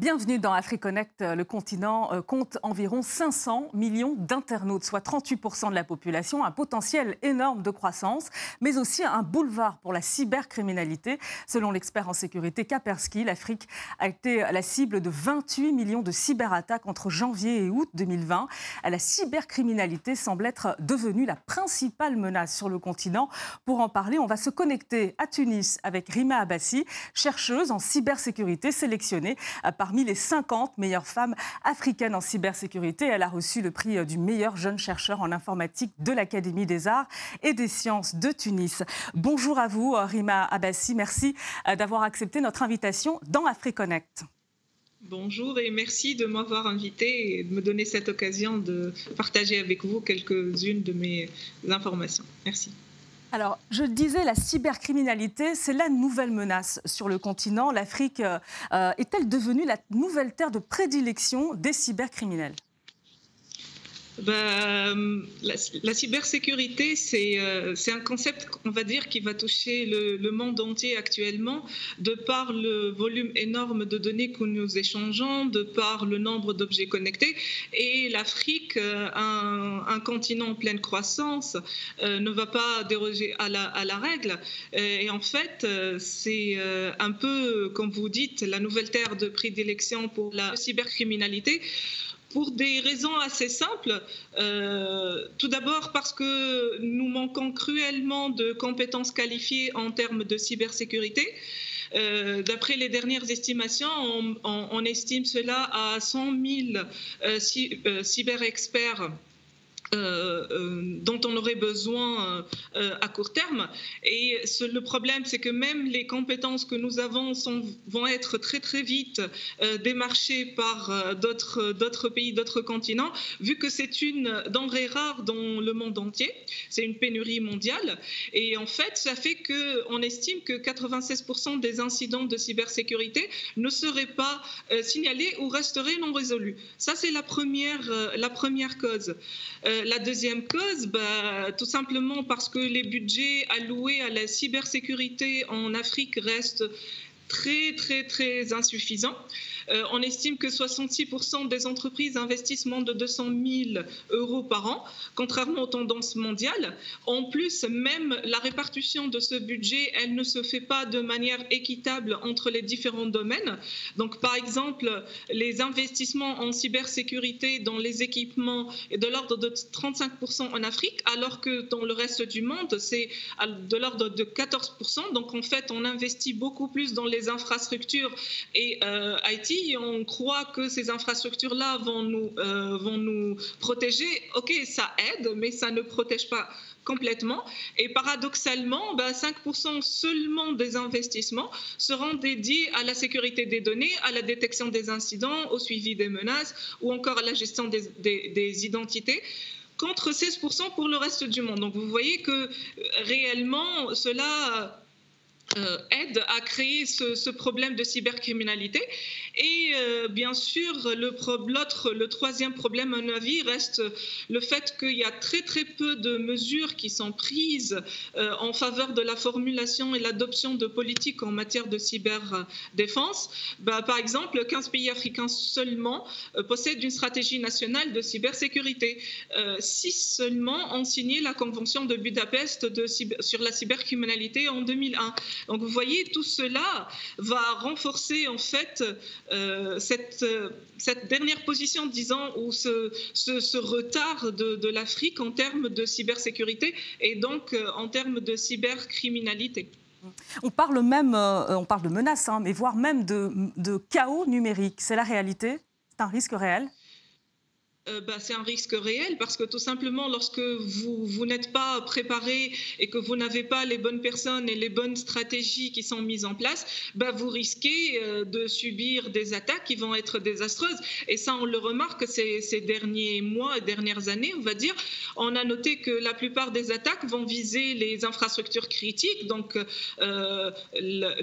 Bienvenue dans AfriConnect. Le continent euh, compte environ 500 millions d'internautes, soit 38% de la population, un potentiel énorme de croissance, mais aussi un boulevard pour la cybercriminalité. Selon l'expert en sécurité Kapersky, l'Afrique a été la cible de 28 millions de cyberattaques entre janvier et août 2020. La cybercriminalité semble être devenue la principale menace sur le continent. Pour en parler, on va se connecter à Tunis avec Rima Abbassi, chercheuse en cybersécurité sélectionnée parmi les 50 meilleures femmes africaines en cybersécurité. Elle a reçu le prix du meilleur jeune chercheur en informatique de l'Académie des arts et des sciences de Tunis. Bonjour à vous, Rima Abbassi. Merci euh, d'avoir accepté notre invitation dans AfriConnect. Bonjour et merci de m'avoir invité et de me donner cette occasion de partager avec vous quelques-unes de mes informations. Merci. Alors, je disais, la cybercriminalité, c'est la nouvelle menace sur le continent. L'Afrique euh, est-elle devenue la nouvelle terre de prédilection des cybercriminels? Ben, la, cybersécurité, euh, c'est un concept, on va dire, qui va toucher le, monde entier actuellement, de par le volume énorme de données que nous échangeons, de par le nombre d'objets connectés. Et l'Afrique, euh, un, continent en pleine croissance, euh, ne va pas déroger à la règle. Et en fait, c'est un peu, comme vous dites, la nouvelle terre de prédilection pour la cybercriminalité pour des raisons assez simples. Euh, tout d'abord parce que nous manquons cruellement de compétences qualifiées en termes de cybersécurité. Euh, d'après les dernières estimations, on, estime cela à 100 000 euh, cyber-experts euh, euh, dont on aurait besoin euh, à court terme. Et le problème, c'est que même les compétences que nous avons vont être très très vite démarchées par d'autres pays, d'autres continents, vu que c'est une denrée rare dans le monde entier. C'est une pénurie mondiale. Et en fait, ça fait qu'on estime que 96% des incidents de cybersécurité ne seraient pas signalés ou resteraient non résolus. Ça, c'est la première, la première cause. La deuxième cause, bah, tout simplement parce que les budgets alloués à la cybersécurité en Afrique restent très, très, très insuffisants. Euh, on estime que 66% des entreprises investissent moins de 200 000 euros par an, contrairement aux tendances mondiales. En plus, même la répartition de ce budget, elle ne se fait pas de manière équitable entre les différents domaines. Donc, par exemple, les investissements en cybersécurité dans les équipements est de l'ordre de 35% en Afrique, alors que dans le reste du monde, c'est de l'ordre de 14%. Donc, en fait, on investit beaucoup plus dans les infrastructures et euh, IT on croit que ces infrastructures-là vont nous, euh, vont nous protéger. OK, ça aide, mais ça ne protège pas complètement. Et paradoxalement, 5% bah, seulement des investissements seront dédiés à la sécurité des données, à la détection des incidents, au suivi des menaces ou encore à la gestion des, des identités contre 16% pour le reste du monde. Donc vous voyez que euh, réellement, cela euh, aide à créer ce, problème de cybercriminalité. Et euh, bien sûr, l'autre, le troisième problème, à mon avis, reste le fait qu'il y a très très peu de mesures qui sont prises euh, en faveur de la formulation et l'adoption de politiques en matière de cyberdéfense. Bah, par exemple, 15 pays africains seulement possèdent une stratégie nationale de cybersécurité. 6 seulement ont signé la Convention de Budapest sur la cybercriminalité en 2001. Donc vous voyez, tout cela va renforcer en fait euh, cette, cette, dernière position, disons, ou ce, ce, retard de, l'Afrique en termes de cybersécurité et donc euh, en termes de cybercriminalité. On parle même, euh, on parle de menaces, hein, mais voire même de, de chaos numérique. C'est la réalité C'est un risque réel euh, bah, c'est un risque réel parce que tout simplement, lorsque vous, vous n'êtes pas préparé et que vous n'avez pas les bonnes personnes et les bonnes stratégies qui sont mises en place, bah, vous risquez euh, de subir des attaques qui vont être désastreuses. Et ça, on le remarque ces, derniers mois dernières années, on va dire. On a noté que la plupart des attaques vont viser les infrastructures critiques, donc euh,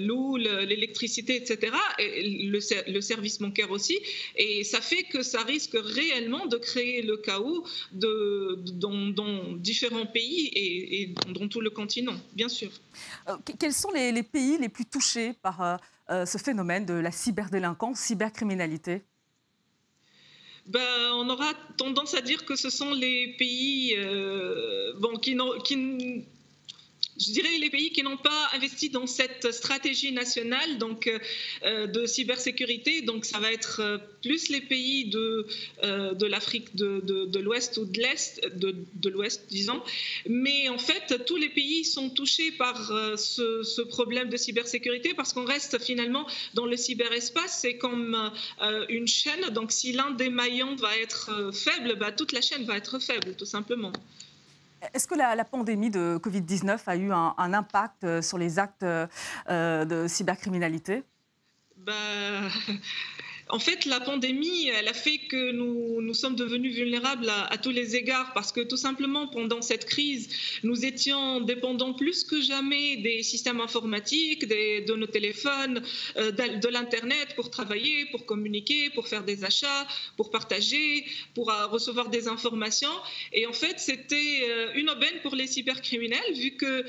l'eau, l'électricité, etc., et le, le service bancaire aussi. Et ça fait que ça risque réellement de créer le chaos de, dans, différents pays et, dans tout le continent, bien sûr. Euh, quels sont les, pays les plus touchés par, euh, ce phénomène de la cyberdélinquance, cybercriminalité? Ben, on aura tendance à dire que ce sont les pays bon, qui, qui je dirais, les pays qui n'ont pas investi dans cette stratégie nationale donc, euh, de cybersécurité. Donc, ça va être euh, plus les pays de, euh, l'Afrique de, l'Ouest ou de l'Est, de, l'Ouest, disons. Mais en fait, tous les pays sont touchés par ce, ce problème de cybersécurité parce qu'on reste finalement dans le cyberespace. C'est comme une chaîne. Donc, si l'un des maillons va être faible, bah, toute la chaîne va être faible, tout simplement. Est-ce que la, pandémie de Covid-19 a eu un, impact euh, sur les actes euh, de cybercriminalité? Bah, en fait, la pandémie, elle a fait que nous, sommes devenus vulnérables à, tous les égards parce que tout simplement, pendant cette crise, nous étions dépendants plus que jamais des systèmes informatiques, de nos téléphones, euh, de, l'Internet pour travailler, pour communiquer, pour faire des achats, pour partager, pour euh, recevoir des informations. Et en fait, c'était euh, une aubaine pour les cybercriminels vu que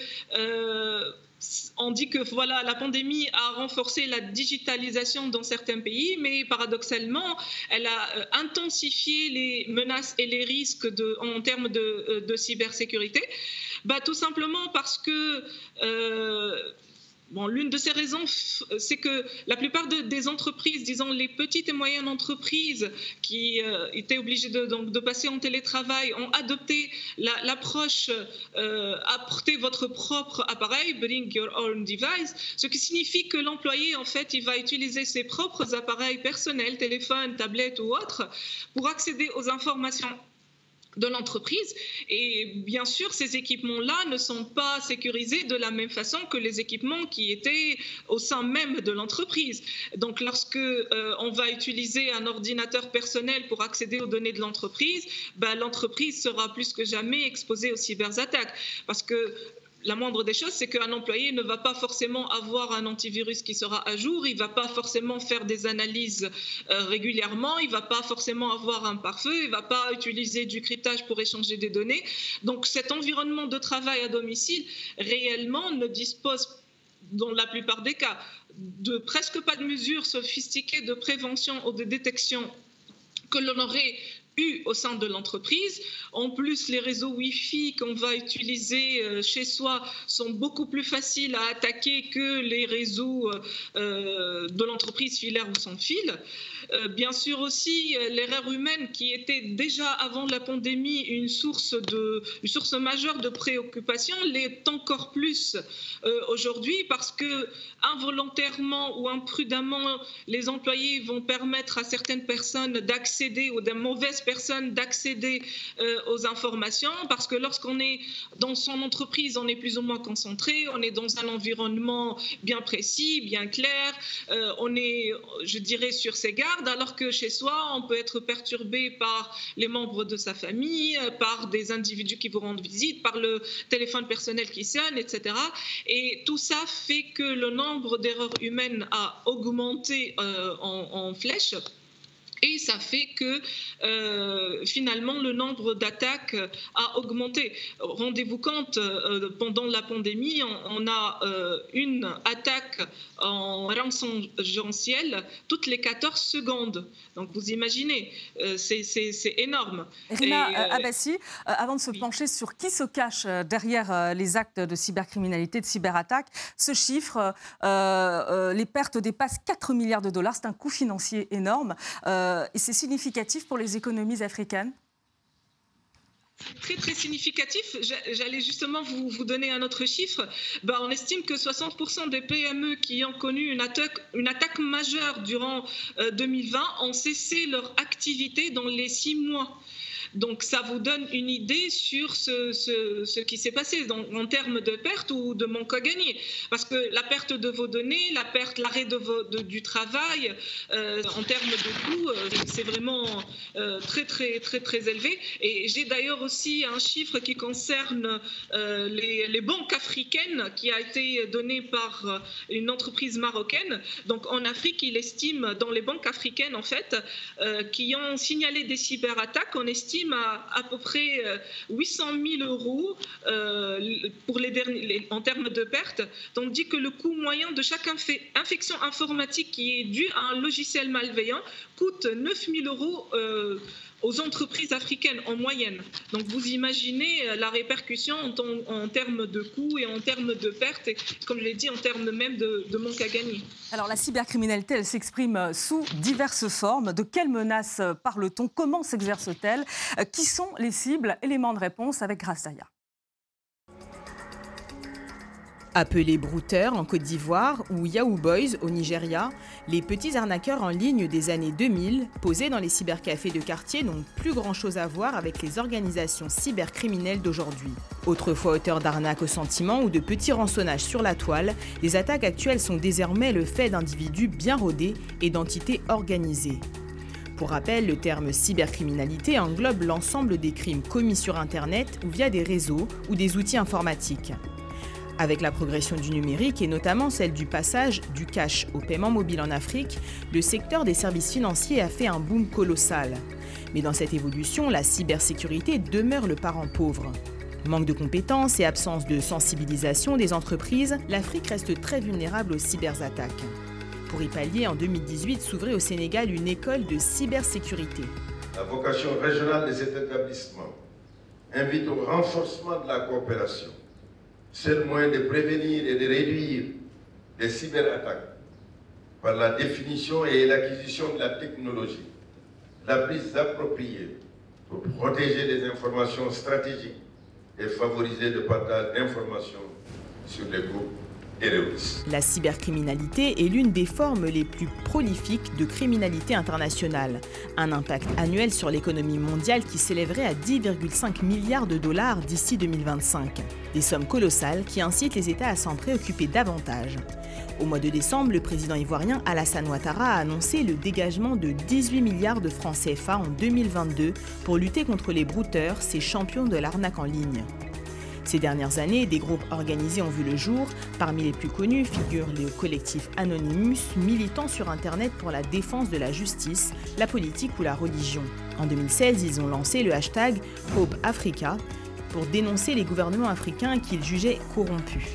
on dit que voilà, la pandémie a renforcé la digitalisation dans certains pays, mais paradoxalement, elle a euh, intensifié les menaces et les risques en termes de, euh, cybersécurité. Bah, tout simplement parce que euh, L'une de ces raisons, c'est que la plupart des entreprises, disons les petites et moyennes entreprises qui euh, étaient obligées de, passer en télétravail, ont adopté l'approche euh, apportez votre propre appareil, bring your own device, ce qui signifie que l'employé, en fait, il va utiliser ses propres appareils personnels, téléphone, tablette ou autre, pour accéder aux informations de l'entreprise. Et bien sûr, ces équipements-là ne sont pas sécurisés de la même façon que les équipements qui étaient au sein même de l'entreprise. Donc, lorsque euh, on va utiliser un ordinateur personnel pour accéder aux données de l'entreprise, ben, l'entreprise sera plus que jamais exposée aux cyberattaques. Parce que la moindre des choses, c'est qu'un employé ne va pas forcément avoir un antivirus qui sera à jour, il ne va pas forcément faire des analyses euh, régulièrement, il ne va pas forcément avoir un pare-feu, il ne va pas utiliser du cryptage pour échanger des données. Donc cet environnement de travail à domicile, réellement, ne dispose, dans la plupart des cas, de presque pas de mesures sophistiquées de prévention ou de détection que l'on aurait au sein de l'entreprise. En plus, les réseaux Wi-Fi qu'on va utiliser euh, chez soi sont beaucoup plus faciles à attaquer que les réseaux euh, euh, de l'entreprise filaire ou sans fil. Bien sûr aussi, l'erreur humaine qui était déjà avant la pandémie une source, de, source majeure de préoccupation l'est encore plus aujourd'hui parce que involontairement ou imprudemment, les employés vont permettre à certaines personnes d'accéder ou de mauvaises personnes d'accéder euh, aux informations parce que lorsqu'on est dans son entreprise, on est plus ou moins concentré, on est dans un environnement bien précis, bien clair, euh, on est, je dirais, sur ses gardes, alors que chez soi, on peut être perturbé par les membres de sa famille, par des individus qui vous rendent visite, par le téléphone personnel qui sonne, etc. Et tout ça fait que le nombre d'erreurs humaines a augmenté euh, en flèche. Et ça fait que euh, finalement le nombre d'attaques a augmenté. Rendez-vous compte, euh, pendant la pandémie, on, a euh, une attaque en rançongentiel toutes les 14 secondes. Donc vous imaginez, c'est énorme. Rima Abassi, avant de se pencher sur qui se cache derrière les actes de cybercriminalité, de cyberattaque, ce chiffre, les pertes dépassent 4 milliards de dollars. C'est un coût financier énorme. Euh, et c'est significatif pour les économies africaines Très très significatif. J'allais justement vous, donner un autre chiffre. Ben, on estime que 60% des PME qui ont connu une attaque, une attaque majeure durant 2020 euh, ont cessé leur activité dans les six mois. Donc ça vous donne une idée sur ce, ce, qui s'est passé en termes de perte ou de manque à gagner. Parce que la perte de vos données, la perte, l'arrêt de, du travail, euh, en termes de coûts, euh, c'est vraiment euh, très, très, très, très élevé. Et j'ai d'ailleurs aussi un chiffre qui concerne les, les, banques africaines qui a été donné par une entreprise marocaine. Donc en Afrique, il estime, dans les banques africaines, en fait, qui ont signalé des cyberattaques, on estime à à peu près 800 000 euros pour les derniers, en termes de pertes, tandis que le coût moyen de chaque infection informatique qui est due à un logiciel malveillant coûte 9 000 euros aux entreprises africaines en moyenne. Donc vous imaginez euh, la répercussion en, termes de coûts et en termes de pertes, et comme je l'ai dit, en termes même de, manque à gagner. Alors la cybercriminalité, elle s'exprime euh, sous diverses formes. De quelles menaces euh, parle-t-on? Comment s'exerce-t-elle? Qui sont les cibles? Éléments de réponse avec Grastaya. Appelés brouteurs en Côte d'Ivoire ou Yahoo Boys au Nigeria, les petits arnaqueurs en ligne des années 2000, posés dans les cybercafés de quartier, n'ont plus grand-chose à voir avec les organisations cybercriminelles d'aujourd'hui. Autrefois auteurs d'arnaques au sentiment ou de petits rançonnages sur la toile, les attaques actuelles sont désormais le fait d'individus bien rodés et d'entités organisées. Pour rappel, le terme cybercriminalité englobe l'ensemble des crimes commis sur Internet ou via des réseaux ou des outils informatiques. Avec la progression du numérique et notamment celle du passage du cash au paiement mobile en Afrique, le secteur des services financiers a fait un boom colossal. Mais dans cette évolution, la cybersécurité demeure le parent pauvre. Manque de compétences et absence de sensibilisation des entreprises, l'Afrique reste très vulnérable aux cyberattaques. Pour y pallier, en 2018 s'ouvrait au Sénégal une école de cybersécurité. La vocation régionale de cet établissement invite au renforcement de la coopération seul moyen de prévenir et de réduire les cyberattaques par la définition et l'acquisition de la technologie la plus appropriée pour protéger les informations stratégiques et favoriser le partage d'informations sur les groupes la cybercriminalité est l'une des formes les plus prolifiques de criminalité internationale. Un impact annuel sur l'économie mondiale qui s'élèverait à 10,5 milliards de dollars d'ici 2025. Des sommes colossales qui incitent les États à s'en préoccuper davantage. Au mois de décembre, le président ivoirien Alassane Ouattara a annoncé le dégagement de 18 milliards de francs CFA en 2022 pour lutter contre les brouteurs, ces champions de l'arnaque en ligne. Ces dernières années, des groupes organisés ont vu le jour. Parmi les plus connus figurent le collectif Anonymous, militant sur Internet pour la défense de la justice, la politique ou la religion. En 2016, ils ont lancé le hashtag Hope Africa pour dénoncer les gouvernements africains qu'ils jugeaient corrompus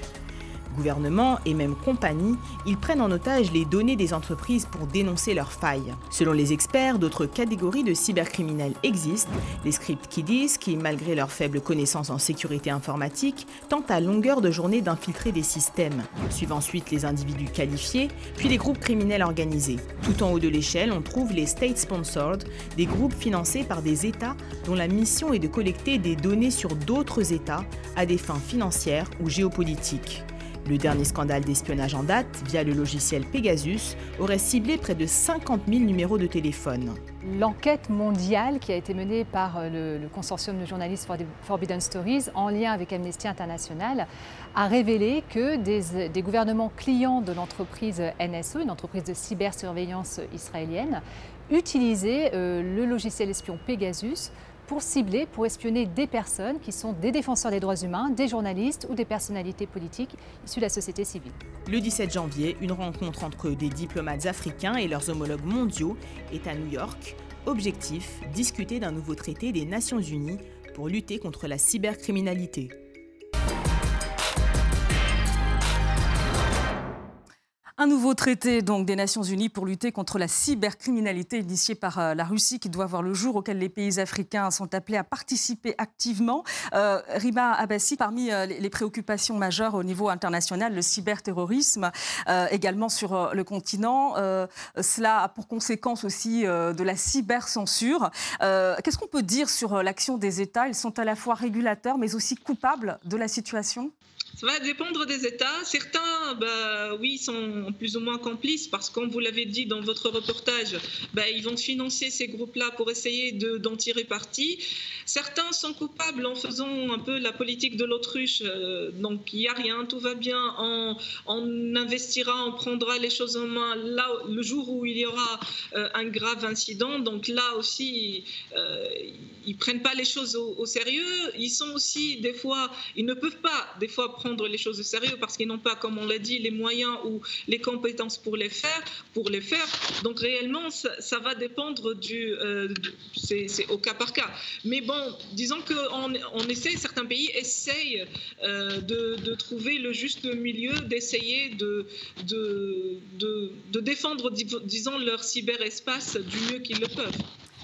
gouvernements et même compagnies, ils prennent en otage les données des entreprises pour dénoncer leurs failles. Selon les experts, d'autres catégories de cybercriminels existent, les script kiddies qui, malgré leur faible connaissance en sécurité informatique, tentent à longueur de journée d'infiltrer des systèmes. Suivent ensuite les individus qualifiés, puis les groupes criminels organisés. Tout en haut de l'échelle, on trouve les state sponsored, des groupes financés par des États dont la mission est de collecter des données sur d'autres États à des fins financières ou géopolitiques. Le dernier scandale d'espionnage en date, via le logiciel Pegasus, aurait ciblé près de 50 000 numéros de téléphone. L'enquête mondiale qui a été menée par euh, le, consortium de journalistes Forbidden Stories en lien avec Amnesty International a révélé que des, gouvernements clients de l'entreprise NSO, une entreprise de cybersurveillance israélienne, utilisaient euh, le logiciel espion Pegasus pour cibler, pour espionner des personnes qui sont des défenseurs des droits humains, des journalistes ou des personnalités politiques issues de la société civile. Le 17 janvier, une rencontre entre des diplomates africains et leurs homologues mondiaux est à New York. Objectif, discuter d'un nouveau traité des Nations Unies pour lutter contre la cybercriminalité. Un nouveau traité donc des Nations Unies pour lutter contre la cybercriminalité initié par euh, la Russie qui doit voir le jour auquel les pays africains sont appelés à participer activement. Euh, Rima Abbassi, parmi euh, les préoccupations majeures au niveau international, le cyberterrorisme euh, également sur le continent. cela a pour conséquence aussi de la cybercensure. Qu'est-ce qu'on peut dire sur l'action des États? Ils sont à la fois régulateurs mais aussi coupables de la situation? Ça va dépendre des États. Certains, bah, oui, sont plus ou moins complices parce que, comme vous l'avez dit dans votre reportage, bah, ils vont financer ces groupes-là pour essayer d'en tirer parti. Certains sont coupables en faisant un peu la politique de l'autruche. Euh, donc, il n'y a rien, tout va bien. On, investira, on prendra les choses en main là, le jour où il y aura euh, un grave incident. Donc, là aussi, euh, ils ne prennent pas les choses au, au, sérieux. Ils sont aussi, des fois, ils ne peuvent pas, des fois, prendre les choses au sérieux parce qu'ils n'ont pas, comme on l'a dit, les moyens ou les compétences pour les faire. Pour les faire. Donc réellement, ça, va dépendre du, euh, c'est au cas par cas. Mais bon, disons qu'on on essaie, certains pays essayent euh, de, trouver le juste milieu, d'essayer de de, de, de, défendre, disons, leur cyberespace du mieux qu'ils le peuvent.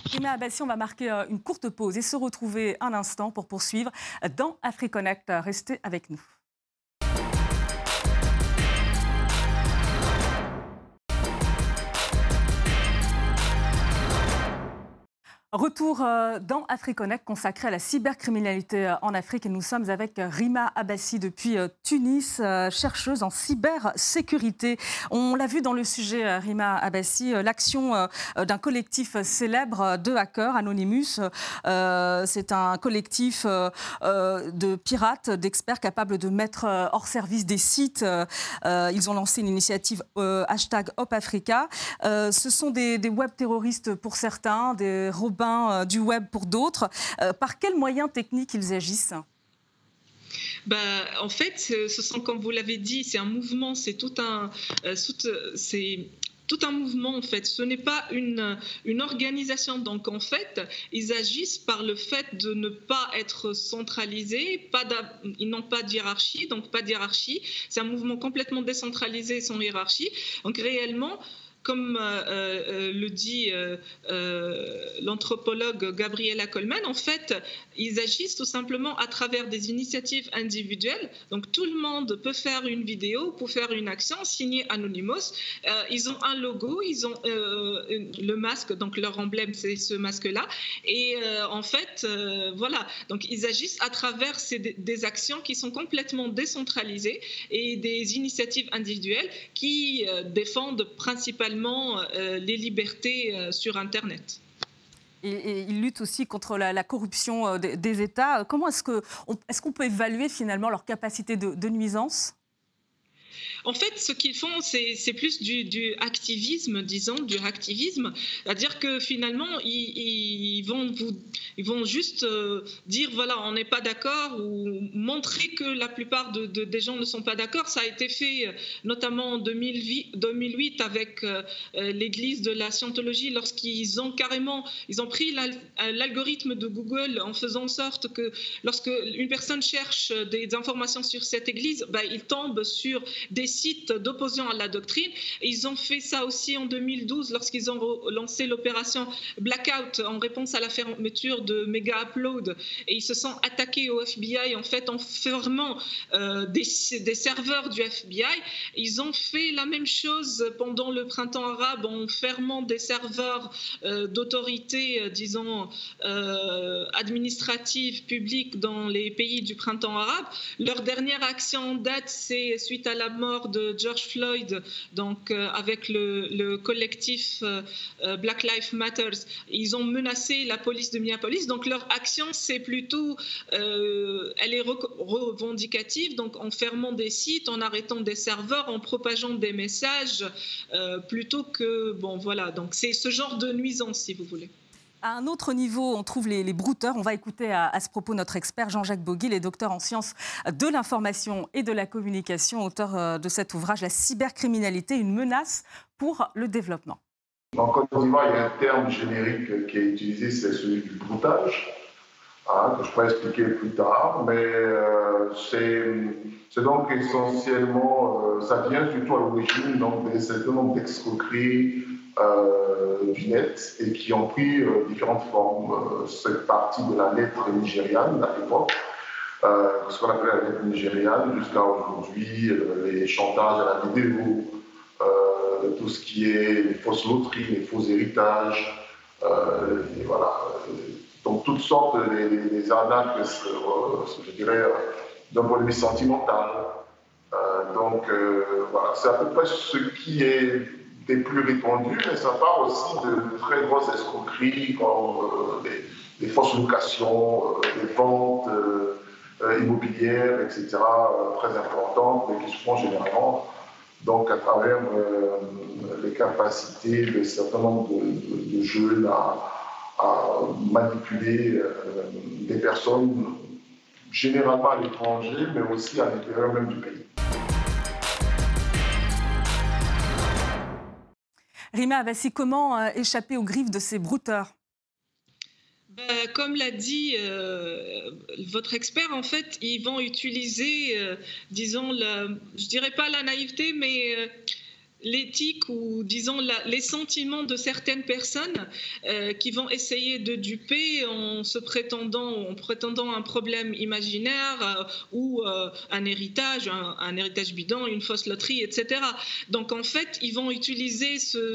Rima Abassi, on va marquer euh, une courte pause et se retrouver un instant pour poursuivre dans AfriConnect. Restez avec nous. Retour euh, dans AfriConnect consacré à la cybercriminalité euh, en Afrique et nous sommes avec euh, Rima Abassi depuis Tunis, chercheuse en cybersécurité. On l'a vu dans le sujet Rima Abassi, l'action d'un collectif célèbre de hackers, Anonymous. C'est un collectif de pirates, d'experts capables de mettre hors service des sites. Ils ont lancé une initiative hashtag HopAfrica. Ce sont des, des web terroristes pour certains, des robots euh, du web pour d'autres. Euh, par quels moyens techniques ils agissent? Bah, en fait, ce sont, comme vous l'avez dit, c'est un mouvement, c'est tout un, euh, c'est tout un mouvement en fait. Ce n'est pas une, une organisation. Donc en fait, ils agissent par le fait de ne pas être centralisés. Pas ils n'ont pas de hiérarchie, donc pas de hiérarchie. C'est un mouvement complètement décentralisé sans hiérarchie. Donc réellement, comme euh, euh, le dit euh, l'anthropologue Gabriela Coleman, en fait, ils agissent tout simplement à travers des initiatives individuelles. Donc tout le monde peut faire une vidéo, peut faire une action signée Anonymous. ils ont un logo, ils ont le masque, donc leur emblème, c'est ce masque-là. Et en fait, voilà, donc ils agissent à travers des actions qui sont complètement décentralisées et des initiatives individuelles qui défendent principalement euh, les libertés euh, sur Internet. Et, ils luttent aussi contre la, corruption euh, des, États. Comment est-ce qu'on est qu'on peut évaluer finalement leur capacité de nuisance? En fait, ce qu'ils font, c'est plus du, activisme, disons, du activisme. C'est-à-dire que finalement, ils, vont, juste euh, dire, voilà, on n'est pas d'accord, ou montrer que la plupart de, des gens ne sont pas d'accord. Ça a été fait euh, notamment en 2008 avec euh, l'Église de la Scientologie, lorsqu'ils ont carrément, ils ont pris l'algorithme de Google en faisant en sorte que lorsque une personne cherche des informations sur cette Église, bah, il sur des sites d'opposition à la doctrine. ils ont fait ça aussi en 2012 lorsqu'ils ont lancé l'opération Blackout en réponse à la fermeture de Mega Upload. Et ils se sont attaqués au FBI en fait en fermant euh, des, serveurs du FBI. Ils ont fait la même chose pendant le printemps arabe en fermant des serveurs euh, d'autorités, euh, disons, administratives, publiques dans les pays du printemps arabe. Leur dernière action en date, c'est suite à la mort de George Floyd, donc euh, avec le, collectif euh, euh, Black Lives Matter, ils ont menacé la police de Minneapolis. Donc leur action, c'est plutôt, elle est revendicative, donc en fermant des sites, en arrêtant des serveurs, en propageant des messages, plutôt que, bon voilà, donc c'est ce genre de nuisance, si vous voulez. À un autre niveau, on trouve les, brouteurs. On va écouter à, ce propos notre expert Jean-Jacques Boguil, est docteur en sciences de l'information et de la communication, auteur euh, de cet ouvrage La cybercriminalité, une menace pour le développement. En Côte d'Ivoire, il y a un terme générique qui est utilisé, c'est celui du broutage, hein, que je pourrais expliquer plus tard, mais euh, c'est donc essentiellement, euh, ça vient surtout à l'origine d'un certain nombre d'escroqueries, du net et qui ont pris euh, différentes formes. Euh, cette partie de la lettre nigériane à l'époque, ce qu'on appelait la lettre nigériane, jusqu'à aujourd'hui, les chantages à la vidéo, tout ce qui est les fausses loteries, les faux héritages, voilà. Donc toutes sortes des arnaques, je dirais, d'un point de vue sentimental. donc voilà, c'est à peu près ce qui est des plus répandus, mais ça part aussi de très grosses escroqueries comme euh, des, fausses locations, euh, des ventes euh, immobilières, etc., très importantes, mais qui se font généralement donc à travers les capacités de certains nombre de, jeunes à, manipuler des personnes généralement à l'étranger, mais aussi à l'intérieur même du pays. Rima Abassi, comment euh, échapper aux griffes de ces brouteurs? Ben, comme l'a dit euh, votre expert, en fait, ils vont utiliser, euh, disons, la, je dirais pas la naïveté, mais l'éthique ou disons les sentiments de certaines personnes euh, qui vont essayer de duper en se prétendant en prétendant un problème imaginaire euh, ou euh, un héritage un, héritage bidon une fausse loterie etc donc en fait ils vont utiliser ce,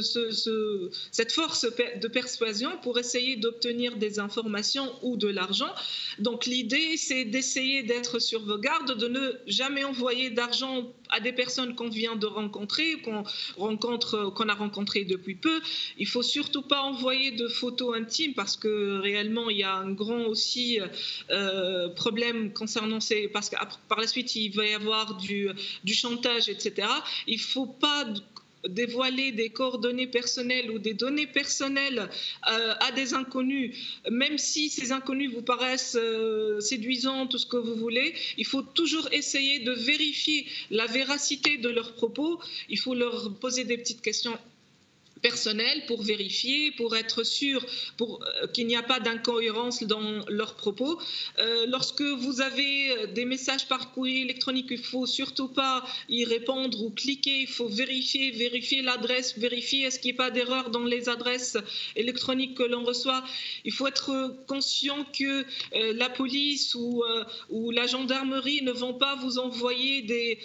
cette force de persuasion pour essayer d'obtenir des informations ou de l'argent. Donc l'idée c'est d'essayer d'être sur vos gardes de ne jamais envoyer d'argent à des personnes qu'on vient de rencontrer, qu'on rencontre, qu'on a rencontrées depuis peu. Il faut surtout pas envoyer de photos intimes parce que réellement il y a un grand aussi euh, problème concernant ces, parce que par la suite il va y avoir du, du chantage, etc. Il faut pas dévoiler des coordonnées personnelles ou des données personnelles euh, à des inconnus, même si ces inconnus vous paraissent euh, séduisants, tout ce que vous voulez, il faut toujours essayer de vérifier la véracité de leurs propos. Il faut leur poser des petites questions personnel pour vérifier, pour être sûr pour, euh, qu'il n'y a pas d'incohérence dans leurs propos. Euh, lorsque vous avez euh, des messages par courrier électronique, il faut surtout pas y répondre ou cliquer. Il faut vérifier, vérifier l'adresse, vérifier est-ce qu'il n'y a pas d'erreur dans les adresses électroniques que l'on reçoit. Il faut être conscient que la police ou, ou la gendarmerie ne vont pas vous envoyer des,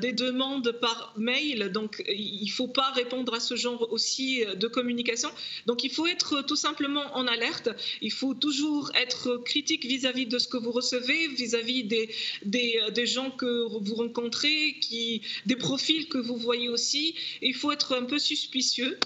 des demandes par mail. Donc, il ne faut pas répondre à ce genre aussi euh, de communication. Donc il faut être tout simplement en alerte, il faut toujours être critique vis-à-vis de ce que vous recevez, vis-à-vis des, euh, des, gens que vous rencontrez, qui, des profils que vous voyez aussi. il faut être un peu suspicieux.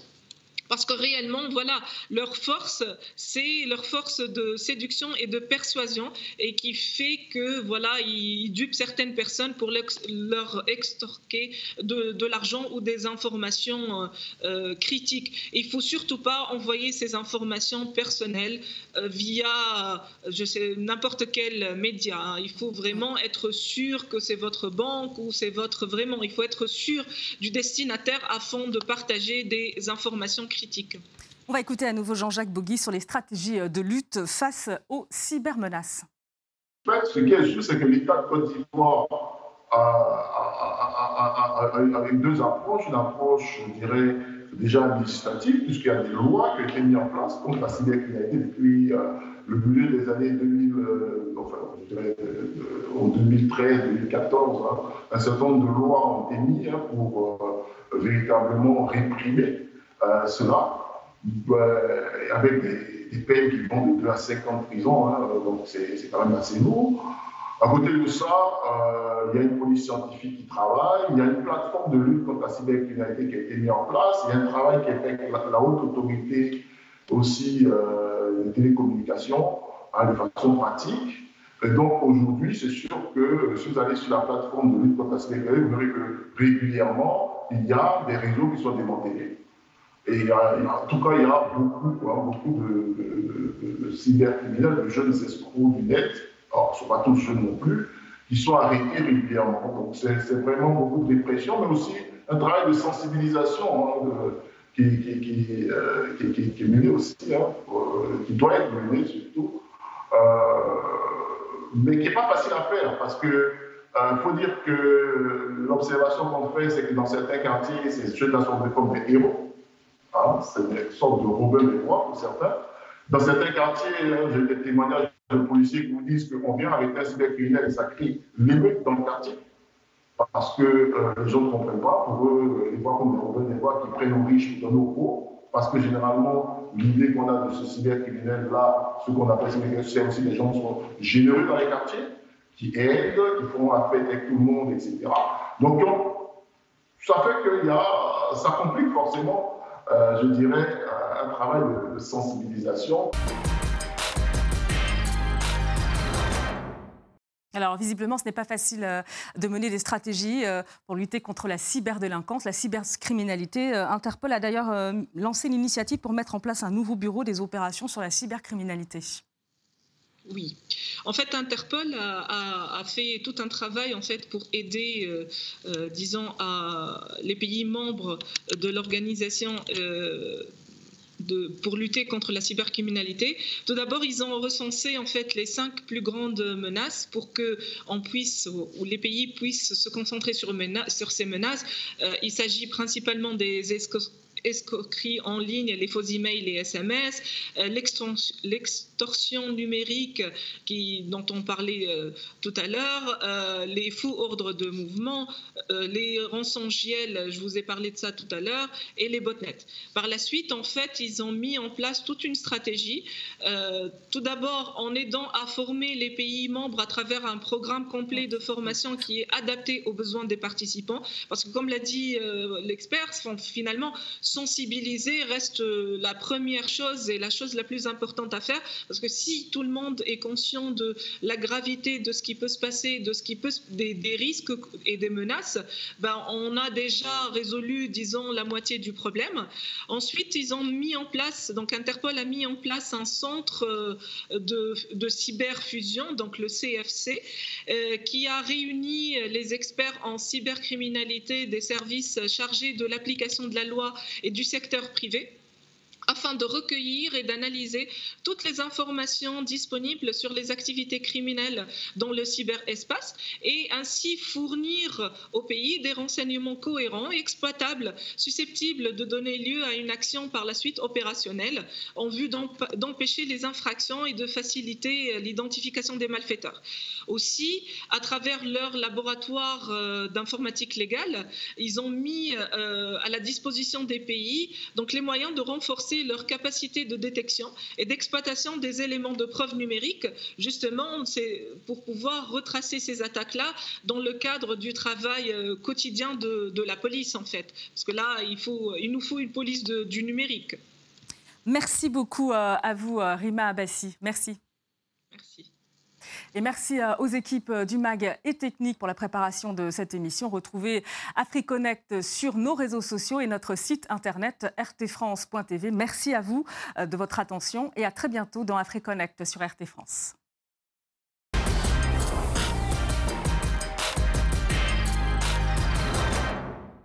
Parce que réellement, voilà, leur force, c'est leur force de séduction et de persuasion, et qui fait que voilà, ils dupent certaines personnes pour leur extorquer de, l'argent ou des informations euh, critiques. il faut surtout pas envoyer ces informations personnelles euh, via, je sais, n'importe quel média. Hein. Il faut vraiment être sûr que c'est votre banque ou c'est votre vraiment. Il faut être sûr du destinataire afin de partager des informations. On va écouter à nouveau Jean-Jacques Bogui sur les stratégies de lutte face aux cybermenaces. En fait, ce qui est juste, c'est que l'État de Côte d'Ivoire avec deux approches. Une approche, je dirais, déjà législative, puisqu'il y a des lois qui ont été mises en place contre la cybercriminalité depuis euh, le milieu des années 2000, euh, enfin, je dirais, euh, en 2013-2014. Hein. un certain nombre de lois ont été mises hein, pour véritablement réprimer cela, avec des, des, peines qui vont de 2 à 5 ans de prison, hein, donc c'est quand même assez lourd. À côté de ça, euh, il y a une police scientifique qui travaille, il y a une plateforme de lutte contre la cybercriminalité qui a été mise en place, il y a un travail qui est fait avec la, haute autorité aussi euh, des télécommunications hein, de façon pratique. Et donc aujourd'hui, c'est sûr que si vous allez sur la plateforme de lutte contre la cybercriminalité, vous verrez que régulièrement, il y a des réseaux qui sont démantelés. Et en tout cas, il y a beaucoup, beaucoup de cybercriminels, de jeunes escrocs du net alors ce ne sont pas tous jeunes non plus, qui sont arrêtés régulièrement. Donc c'est vraiment beaucoup de dépression, mais aussi un travail de sensibilisation hein, qui, euh, qui, qui, qui, est mené aussi, hein, euh, qui doit être mené surtout, euh, mais qui n'est pas facile à faire parce que il faut dire que l'observation qu'on fait, c'est que dans certains quartiers, ces jeunes-là sont comme des héros. Hein, c'est une sorte de Robin des Bois pour certains. Dans certains quartiers, j'ai des témoignages de policiers qui vous disent qu'on vient avec un cybercriminel et ça crée l'émeute dans le quartier. Parce que euh, les gens ne comprennent pas. Pour eux, ils voient comme des rebelles, des voix qui prennent aux riches dans nos cours. Parce que généralement, l'idée qu'on a de ce cybercriminel-là, ce qu'on appelle cybercriminel, c'est aussi des gens qui sont généreux dans les quartiers, qui aident, qui font la fête avec tout le monde, etc. Donc, ça fait que ça complique forcément, euh, je dirais, un travail de sensibilisation. Alors visiblement, ce n'est pas facile euh, de mener des stratégies euh, pour lutter contre la cyberdélinquance, la cybercriminalité. Euh, Interpol a d'ailleurs lancé l'initiative pour mettre en place un nouveau bureau des opérations sur la cybercriminalité. Oui. En fait, Interpol a, fait tout un travail en fait pour aider, euh, euh, disons, à les pays membres de l'organisation. Euh, pour lutter contre la cybercriminalité. Tout d'abord, ils ont recensé en fait les cinq plus grandes menaces pour que les pays puissent se concentrer sur, ces menaces. il s'agit principalement des escrocs escroquerie en ligne, les faux emails, les SMS, euh, l'extorsion numérique qui, dont on parlait euh, tout à l'heure, euh, les faux ordres de mouvement, les rançongiciels, je vous ai parlé de ça tout à l'heure, et les botnets. Par la suite, en fait, ils ont mis en place toute une stratégie. tout d'abord, en aidant à former les pays membres à travers un programme complet de formation qui est adapté aux besoins des participants. Parce que, comme l'a dit l'expert, finalement, sensibiliser reste euh, la première chose et la chose la plus importante à faire parce que si tout le monde est conscient de la gravité de ce qui peut se passer, de ce qui peut des, risques et des menaces, ben on a déjà résolu, disons, la moitié du problème. Ensuite, ils ont mis en place, donc Interpol a mis en place un centre euh, de, de cyberfusion, donc le CFC, euh, qui a réuni les experts en cybercriminalité des services chargés de l'application de la loi et du secteur privé afin de recueillir et d'analyser toutes les informations disponibles sur les activités criminelles dans le cyberespace et ainsi fournir au pays des renseignements cohérents et exploitables, susceptibles de donner lieu à une action par la suite opérationnelle en vue d'empêcher les infractions et de faciliter l'identification des malfaiteurs. Aussi, à travers leur laboratoire euh, d'informatique légale, ils ont mis euh, à la disposition des pays donc les moyens de renforcer leur capacité de détection et d'exploitation des éléments de preuve numérique, justement, c'est pour pouvoir retracer ces attaques-là dans le cadre du travail euh, quotidien de, la police, en fait. Parce que là, il, faut, il nous faut une police du numérique. Merci beaucoup euh, à vous, euh, Rima Abassi. Merci. Merci. Et merci euh, aux équipes euh, du MAG et Technique pour la préparation de cette émission. Retrouvez AfriConnect sur nos réseaux sociaux et notre site internet rtfrance.tv. Merci à vous euh, de votre attention et à très bientôt dans AfriConnect sur RT France.